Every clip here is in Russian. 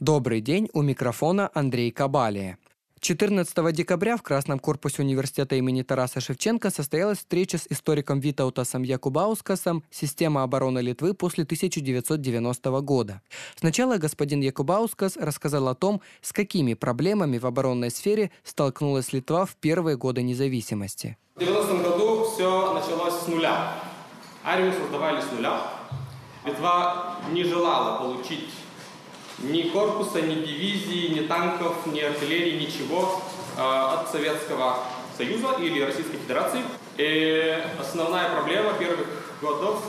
Добрый день, у микрофона Андрей Кабалия. 14 декабря в Красном корпусе университета имени Тараса Шевченко состоялась встреча с историком Витаутасом Якубаускасом «Система обороны Литвы после 1990 года». Сначала господин Якубаускас рассказал о том, с какими проблемами в оборонной сфере столкнулась Литва в первые годы независимости. В 90 году все началось с нуля. Армию создавали с нуля. Литва не желала получить ни корпуса, ни дивизии, ни танков, ни артиллерии, ничего э, от Советского Союза или Российской Федерации. И основная проблема первых годов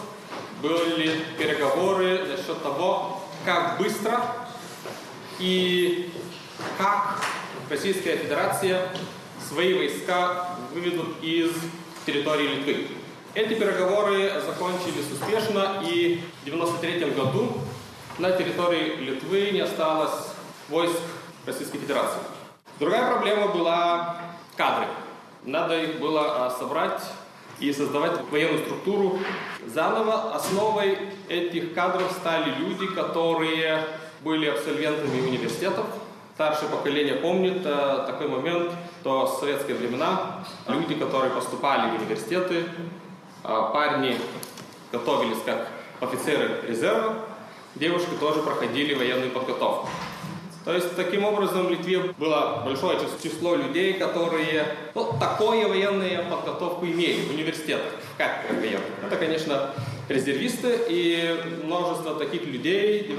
были переговоры за счет того, как быстро и как Российская Федерация свои войска выведут из территории Литвы. Эти переговоры закончились успешно, и в 1993 году на территории Литвы не осталось войск Российской Федерации. Другая проблема была кадры. Надо их было а, собрать и создавать военную структуру заново. Основой этих кадров стали люди, которые были абсолвентами университетов. Старшее поколение помнит э, такой момент, то в советские времена люди, которые поступали в университеты, э, парни готовились как офицеры резерва, девушки тоже проходили военную подготовку. То есть, таким образом, в Литве было большое число людей, которые ну, такое военную подготовку имели в университетах, как военных. Это, конечно, резервисты и множество таких людей в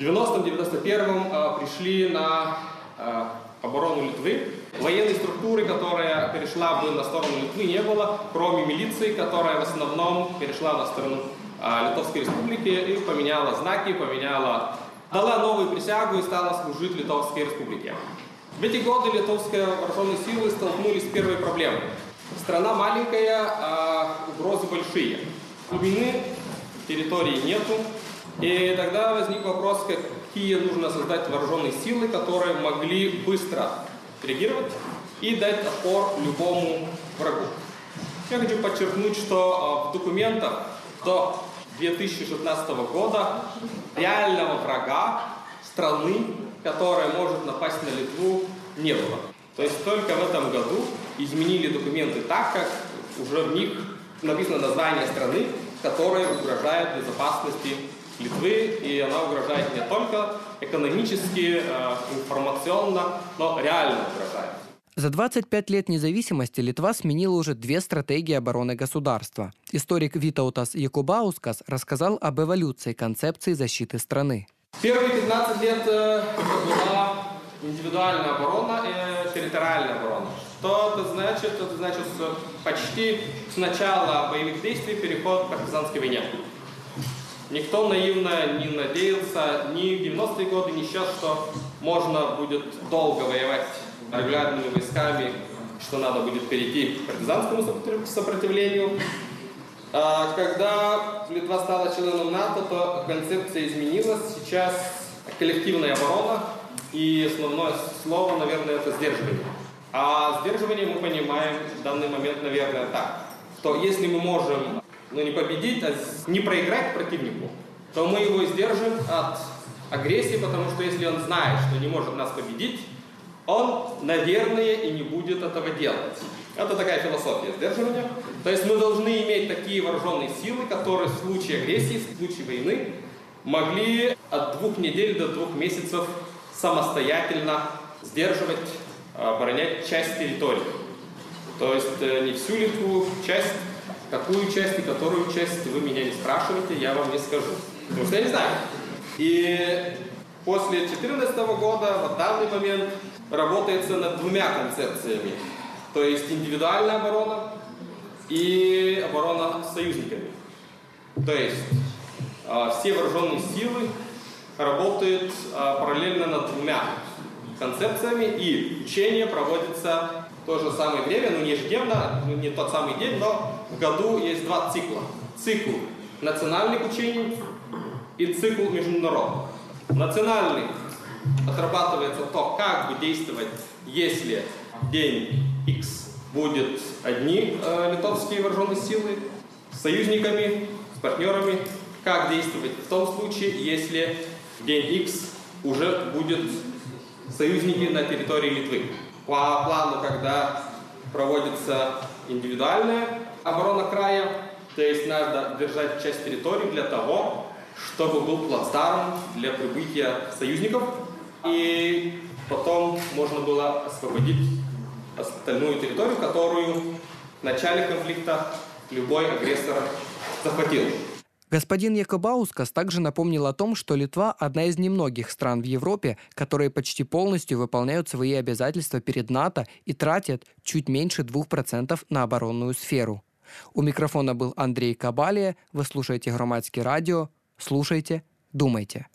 90-91 а, пришли на а, оборону Литвы. Военной структуры, которая перешла бы на сторону Литвы, не было, кроме милиции, которая в основном перешла на сторону Литовской Республики и поменяла знаки, поменяла, дала новую присягу и стала служить Литовской Республике. В эти годы литовские вооруженные силы столкнулись с первой проблемой. Страна маленькая, а угрозы большие. Глубины территории нету. И тогда возник вопрос, какие нужно создать вооруженные силы, которые могли быстро реагировать и дать отпор любому врагу. Я хочу подчеркнуть, что а, в документах до 2016 года реального врага страны, которая может напасть на Литву, не было. То есть только в этом году изменили документы так, как уже в них написано название страны, которая угрожает безопасности Литвы, и она угрожает не только экономически, э, информационно, но реально угрожает. За 25 лет независимости Литва сменила уже две стратегии обороны государства. Историк Витаутас Якубаускас рассказал об эволюции концепции защиты страны. Первые 15 лет э, была индивидуальная оборона и территориальная оборона. Что это значит? Это значит почти с начала боевых действий переход к партизанской войне. Никто наивно не надеялся ни в 90-е годы, ни сейчас, что можно будет долго воевать регулярными войсками, что надо будет перейти к партизанскому сопротивлению. А когда Литва стала членом НАТО, то концепция изменилась. Сейчас коллективная оборона, и основное слово, наверное, это сдерживание. А сдерживание мы понимаем в данный момент, наверное, так, что если мы можем ну, не победить, а не проиграть противнику, то мы его сдержим от агрессии, потому что если он знает, что не может нас победить, он, наверное, и не будет этого делать. Это такая философия сдерживания. То есть мы должны иметь такие вооруженные силы, которые в случае агрессии, в случае войны могли от двух недель до двух месяцев самостоятельно сдерживать, оборонять часть территории. То есть э, не всю Литву, часть, какую часть и которую часть вы меня не спрашиваете, я вам не скажу. Потому что я не знаю. И после 2014 года, в данный момент, работается над двумя концепциями. То есть индивидуальная оборона и оборона союзниками. То есть э, все вооруженные силы работают э, параллельно над двумя концепциями, и учение проводится в то же самое время, ну не ежедневно, ну, не тот самый день, но в году есть два цикла. Цикл национальных учений и цикл международных. Национальный отрабатывается то, как бы действовать, если день X будет одни э, литовские вооруженные силы с союзниками, с партнерами, как действовать? В том случае, если день X уже будут союзники на территории Литвы. По плану, когда проводится индивидуальная оборона края, то есть надо держать часть территории для того, чтобы был плацдарм для прибытия союзников, и потом можно было освободить остальную территорию, которую в начале конфликта любой агрессор захватил. Господин Якобаускас также напомнил о том, что Литва – одна из немногих стран в Европе, которые почти полностью выполняют свои обязательства перед НАТО и тратят чуть меньше 2% на оборонную сферу. У микрофона был Андрей Кабалия. Вы слушаете «Громадское радио». Слушайте, думайте.